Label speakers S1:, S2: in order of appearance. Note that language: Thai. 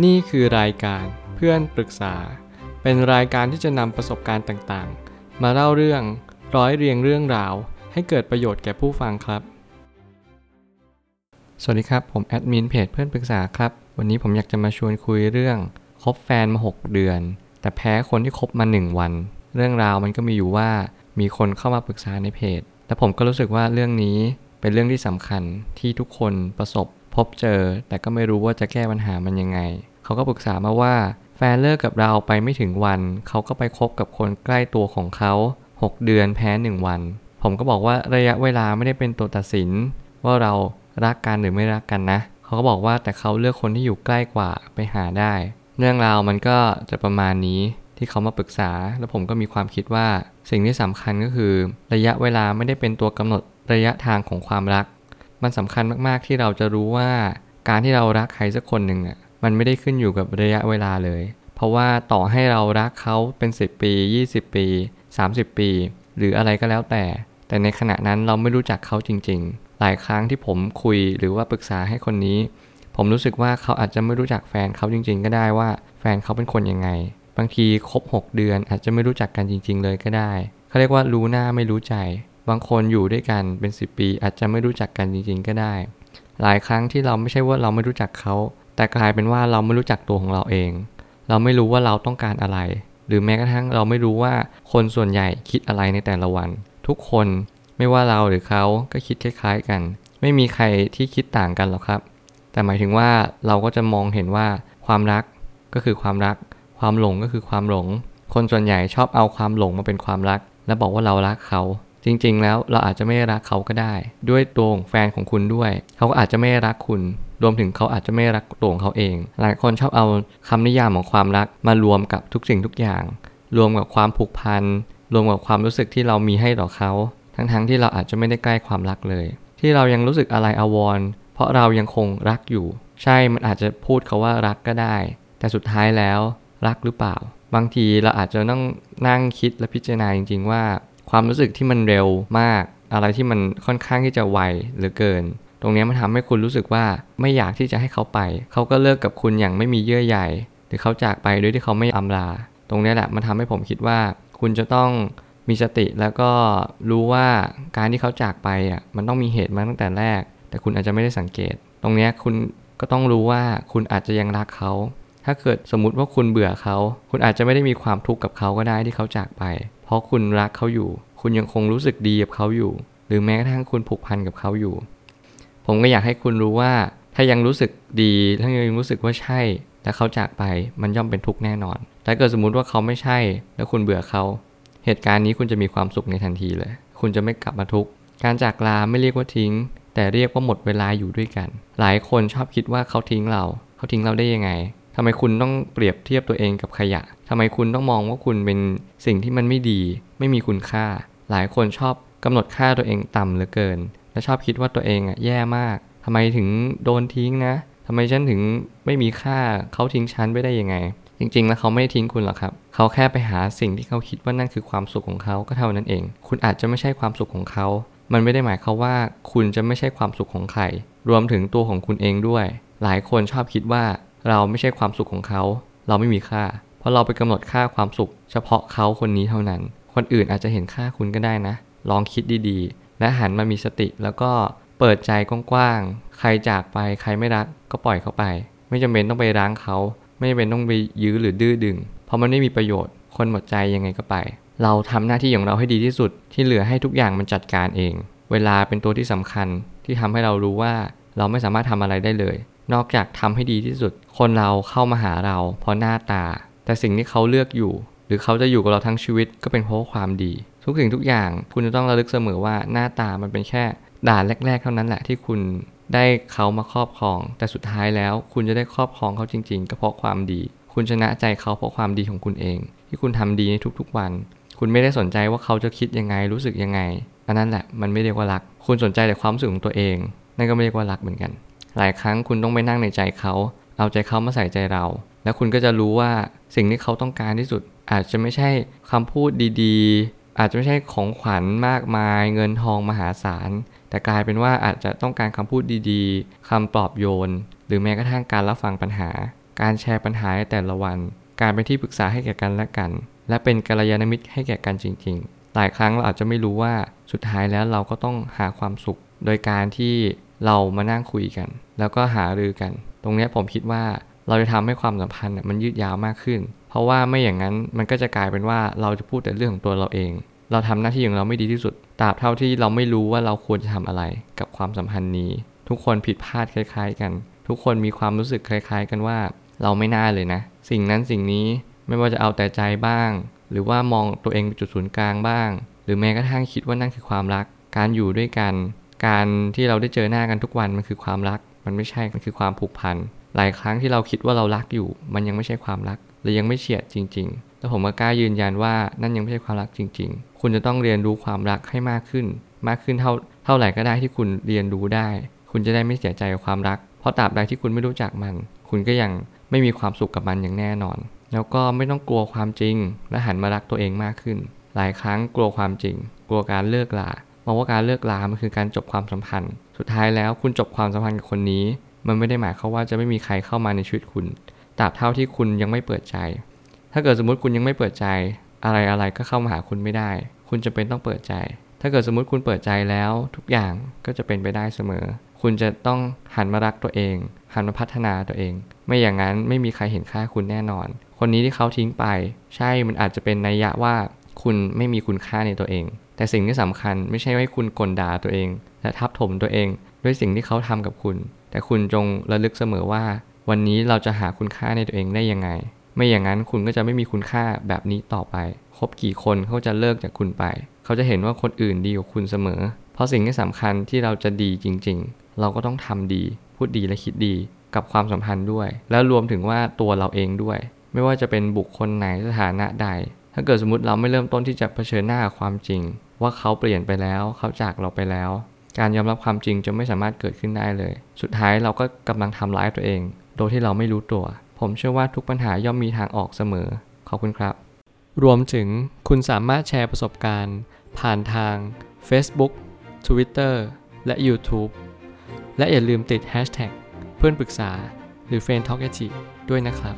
S1: นี่คือรายการเพื่อนปรึกษา เป็นรายการที่จะนำประสบการณ์ต่างๆ มาเล่าเรื่องร้อยเรียงเรื่องราว ให้เกิดประโยชน์แก่ผู้ฟังครับ สวัสดีครับ ผมแอดมินเพจเพื่อนปรึกษาครับ วันนี้ผมอยากจะมาชวนคุยเรื่องคบแฟนมา 6 เดือน แต่แพ้คนที่คบมา 1 วัน เรื่องราวมันก็มีอยู่ว่ามีคนเข้ามาปรึกษาในเพจและผมก็รู้สึกว่าเรื่องนี้เป็นเรื่องที่สำคัญที่ทุกคนประสบ พบเจอ แต่ก็ไม่รู้ว่าจะแก้ปัญหามันยังไง เขาก็ปรึกษามาว่า แฟนเลิกกับเราไปไม่ถึงวัน เขาก็ไปคบกับคนใกล้ตัวของเขา 6 เดือนแพ้ 1 วัน ผมก็บอกว่าระยะเวลาไม่ได้เป็นตัวตัดสิน ว่าเรารักกันหรือไม่รักกันนะ เขาก็บอกว่าแต่เขาเลือกคนที่อยู่ใกล้กว่าไปหาได้ เรื่องราวมันก็จะประมาณนี้ที่เขามาปรึกษา แล้วผมก็มีความคิดว่า สิ่งที่สำคัญก็คือ ระยะเวลาไม่ได้เป็นตัวกำหนดระยะทางของความรัก มันสำคัญมากๆที่เราจะรู้ว่าการที่เรารักใครสักคนหนึ่งอะมันไม่ได้ขึ้นอยู่กับระยะเวลาเลย เพราะว่าต่อให้เรารักเขาเป็น 10 ปี 20 ปี 30 ปี หรืออะไรก็แล้วแต่ แต่ในขณะนั้นเราไม่รู้จักเขาจริง ๆ หลายครั้งที่ผมคุยหรือว่าปรึกษาให้คนนี้ ผมรู้สึกว่าเขาอาจจะไม่รู้จักแฟนเขาจริง ๆ ก็ได้ว่า แฟนเขาเป็นคนยังไง บางทีคบ 6 เดือนอาจจะไม่รู้จักกันจริง ๆ เลยก็ได้ เขาเรียกว่ารู้หน้าไม่รู้ใจ บางคนอยู่ด้วยกันเป็น 10 ปี อาจจะไม่รู้จักกันจริง ๆ ก็ได้ หลายครั้งที่เราไม่ใช่ว่าเราไม่รู้จักเขา แต่กลายเป็นว่าเราไม่รู้จักตัวของเราเอง เราไม่รู้ว่าเราต้องการอะไร หรือแม้กระทั่งเราไม่รู้ว่าคนส่วนใหญ่คิดอะไรในแต่ละวัน ทุกคนไม่ว่าเราหรือเขาก็คิดคล้าย ๆ กัน ไม่มีใครที่คิดต่างกันหรอกครับ แต่หมายถึงว่าเราก็จะมองเห็นว่าความรักก็คือความรัก ความหลงก็คือความหลง คนส่วนใหญ่ชอบเอาความหลงมาเป็นความรัก และบอกว่าเรารักเขา จริง ๆ แล้วเราอาจจะไม่รักเขาก็ได้ ด้วยตัวของแฟนของคุณด้วย เขาก็อาจจะไม่รักคุณ รวมถึงเขาอาจจะไม่รักตัวของเขาเอง หลายคนชอบเอาคำนิยามของความรักมารวมกับทุกสิ่งทุกอย่าง รวมกับความผูกพัน รวมกับความรู้สึกที่เรามีให้ต่อเขา ทั้งๆทที่เราอาจจะไม่ได้ใกล้ความรักเลย ที่เรายังรู้สึกอะไรอวรณ์เพราะเรายังคงรักอยู่ ใช่ มันอาจจะพูดเขาว่ารักก็ได้ แต่สุดท้ายแล้วรักหรือเปล่า บางทีเราอาจจะต้องนั่งคิดและพิจารณาจริง ๆ ว่า ความรู้สึกที่มันเร็วมาก อะไรที่มันค่อนข้างที่จะไวเหลือเกิน ตรงนี้มันทำให้คุณรู้สึกว่าไม่อยากที่จะให้เขาไป เขาก็เลิกกับคุณอย่างไม่มีเยื่อใยหรือเขาจากไปโดยที่เขาไม่อำลา ตรงนี้แหละมันทำให้ผมคิดว่า คุณจะต้องมีสติแล้วก็รู้ว่าการที่เขาจากไปอะมันต้องมีเหตุมาตั้งแต่แรก แต่คุณอาจจะไม่ได้สังเกต ตรงนี้คุณก็ต้องรู้ว่าคุณอาจจะยังรักเขา ถ้าเกิดสมมติว่าคุณเบื่อเขา คุณอาจจะไม่ได้มีความทุกข์กับเขาก็ได้ที่เขาจากไป ราะคุณรักเขาอยู่ คุณยังคงรู้สึกดีกับเขาอยู่ หรือแม้กระทั่งคุณผูกพันกับเขาอยู่ ผมก็อยากให้คุณรู้ว่า ถ้ายังรู้สึกดี ถ้ายังรู้สึกว่าใช่แต่เขาจากไป มันย่อมเป็นทุกข์แน่นอนแต่เกิดสมมุติว่าเขาไม่ใช่ แล้วคุณเบื่อเขา เหตุการณ์นี้คุณจะมีความสุขในทันทีเลย คุณจะไม่กลับมาทุกข์ การจากลาไม่เรียกว่าทิ้ง แต่เรียกว่าหมดเวลาอยู่ด้วยกัน หลายคนชอบคิดว่าเขาทิ้งเรา เขาทิ้งเราได้ยังไง ทำไมคุณต้องเปรียบเทียบตัวเองกับขยะทำไมคุณต้องมองว่าคุณเป็นสิ่งที่มันไม่ดี ไม่มีคุณค่า หลายคนชอบกำหนดค่าตัวเองต่ำเหลือเกิน และชอบคิดว่าตัวเองอะแย่มากทำไมถึงโดนทิ้งนะทำไมฉันถึงไม่มีค่าเขาทิ้งฉันไปได้ยังไง จริง ๆ แล้วเขาไม่ได้ทิ้งคุณหรอกครับเขาแค่ไปหาสิ่งที่เขาคิดว่านั่นคือความสุขของเขาก็เท่านั้นเอง คุณอาจจะไม่ใช่ความสุขของเขามันไม่ได้หมายความว่าคุณจะไม่ใช่ความสุขของใคร รวมถึงตัวของคุณเองด้วย หลายคนชอบคิดว่า เราไม่ใช่ความสุขของเขา เราไม่มีค่า เพราะเราไปกำหนดค่าความสุข เฉพาะเขาคนนี้เท่านั้น คนอื่นอาจจะเห็นค่าคุณก็ได้นะ ลองคิดดีๆ และหันมามีสติแล้วก็เปิดใจกว้างๆ ใครจากไปใครไม่รักก็ปล่อยเขาไป ไม่จำเป็นต้องไปร้างเขา ไม่จำเป็นต้องไปยื้อหรือดื้อดึง เพราะมันไม่มีประโยชน์ คนหมดใจยังไงก็ไป เราทำหน้าที่ของเราให้ดีที่สุด ที่เหลือให้ทุกอย่างมันจัดการเอง เวลาเป็นตัวที่สำคัญที่ทำให้เรารู้ว่าเราไม่สามารถทำอะไรได้เลย นอกจากทำให้ดีที่สุด คนเราเข้ามาหาเรา เพราะหน้าตา แต่สิ่งที่เขาเลือกอยู่ หรือเขาจะอยู่กับเราทั้งชีวิตก็เป็นเพราะความดี ทุกสิ่งทุกอย่างคุณจะต้องระลึกเสมอว่าหน้าตามันเป็นแค่ด่านแรก ๆ เท่านั้นแหละที่คุณได้เขามาครอบครอง แต่สุดท้ายแล้วคุณจะได้ครอบครองเขาจริง ๆ ก็เพราะความดี คุณชนะใจเขาเพราะความดีของคุณเอง ที่คุณทำดีในทุกๆวัน คุณไม่ได้สนใจว่าเขาจะคิดยังไงรู้สึกยังไงอันนั้นแหละมันไม่เรียกว่ารัก คุณสนใจแต่ความรู้สึกของตัวเอง นั่นก็ไม่เรียกว่ารักเหมือนกัน หลายครั้งคุณต้องไปนั่งในใจเขา เอาใจเขามาใส่ใจเรา แล้วคุณก็จะรู้ว่าสิ่งที่เขาต้องการที่สุด อาจจะไม่ใช่คำพูดดีๆ อาจจะไม่ใช่ของขวัญมากมาย เงินทองมหาศาล แต่กลายเป็นว่าอาจจะต้องการคำพูดดีๆคำปลอบโยน หรือแม้กระทั่งการรับฟังปัญหา การแชร์ปัญหาแต่ละวัน การเป็นที่ปรึกษาให้แก่กันและกัน และเป็นกัลยาณมิตรให้แก่กันจริง ๆ หลายครั้งเราอาจจะไม่รู้ว่าสุดท้ายแล้วเราก็ต้องหาความสุข โดยการที่ เรามานั่งคุยกัน แล้วก็หารือกัน ตรงนี้ผมคิดว่าเราจะทำให้ความสัมพันธ์มันยืดยาวมากขึ้น เพราะว่าไม่อย่างนั้นมันก็จะกลายเป็นว่าเราจะพูดแต่เรื่องของตัวเราเอง เราทำหน้าที่ของเราไม่ดีที่สุดตราบเท่าที่เราไม่รู้ว่าเราควรจะทำอะไรกับความสัมพันธ์นี้ ทุกคนผิดพลาดคล้าย ๆ กัน ทุกคนมีความรู้สึกคล้าย ๆ กันว่า เราไม่น่าเลยนะ สิ่งนั้นสิ่งนี้ไม่ว่าจะเอาแต่ใจบ้าง หรือว่ามองตัวเองเป็นจุดศูนย์กลางบ้าง หรือแม้กระทั่งคิดว่านั่นคือความรัก การอยู่ด้วยกัน การที่เราได้เจอหน้ากันทุกวันมันคือความรัก มันไม่ใช่ มันคือความผูกพัน หลายครั้งที่เราคิดว่าเรารักอยู่ มันยังไม่ใช่ความรักหรือยังไม่เฉียดจริง ๆ แล้วผมก็กล้ายืนยันว่านั่นยังไม่ใช่ความรักจริง ๆ คุณจะต้องเรียนรู้ความรักให้มากขึ้น มากขึ้นเท่าเท่าไหร่ก็ได้ที่คุณเรียนรู้ได้ คุณจะได้ไม่เสียใจกับความรัก เพราะตราบใดที่คุณไม่รู้จักมัน คุณก็ยังไม่มีความสุขกับมันอย่างแน่นอน แล้วก็ไม่ต้องกลัวความจริง และหันมารักตัวเองมากขึ้น หลายครั้งกลัวความจริง กลัวการเลิกลา มองว่าการเลิกลามันคือการจบความสัมพันธ์ สุดท้ายแล้วคุณจบความสัมพันธ์กับคนนี้ มันไม่ได้หมายความว่าจะไม่มีใครเข้ามาในชีวิตคุณตราบเท่าที่คุณยังไม่เปิดใจ ถ้าเกิดสมมติคุณยังไม่เปิดใจ อะไรอะไรก็เข้ามาหาคุณไม่ได้ คุณจะเป็นต้องเปิดใจ ถ้าเกิดสมมติคุณเปิดใจแล้ว ทุกอย่างก็จะเป็นไปได้เสมอ คุณจะต้องหันมารักตัวเอง หันมาพัฒนาตัวเอง ไม่อย่างนั้นไม่มีใครเห็นค่าคุณแน่นอน คนนี้ที่เขาทิ้งไป ใช่มันอาจจะเป็นนัยยะว่า คุณไม่มีคุณค่าในตัวเอง แต่สิ่งที่สำคัญไม่ใช่ให้คุณกลด่าตัวเอง และทับถมตัวเอง ด้วยสิ่งที่เขาทำกับคุณ แต่คุณจงระลึกเสมอว่า วันนี้เราจะหาคุณค่าในตัวเองได้ยังไง ไม่อย่างนั้นคุณก็จะไม่มีคุณค่าแบบนี้ต่อไปคบกี่คนเขาจะเลิกจากคุณไป เขาจะเห็นว่าคนอื่นดีกว่าคุณเสมอ เพราะสิ่งที่สำคัญที่เราจะดีจริง ๆ เราก็ต้องทำดี พูดดีและคิดดีกับความสัมพันธ์ด้วย แล้วรวมถึงว่าตัวเราเองด้วย ไม่ว่าจะเป็นบุคคลไหนสถานะใด ถ้าเกิดสมมติเราไม่เริ่มต้นที่จะเผชิญหน้ากับความจริง ว่าเขาเปลี่ยนไปแล้วเขาจากเราไปแล้ว การยอมรับความจริงจะไม่สามารถเกิดขึ้นได้เลย สุดท้ายเราก็กำลังทำร้ายตัวเอง โดยที่เราไม่รู้ตัว ผมเชื่อว่าทุกปัญหาย่อมมีทางออกเสมอ ขอบคุณครับ รวมถึงคุณสามารถแชร์ประสบการณ์ ผ่านทาง Facebook Twitter และ YouTube และอย่าลืมติด Hashtag เพื่อนปรึกษาหรือ f r ร e n d t a l k a ด้วยนะครับ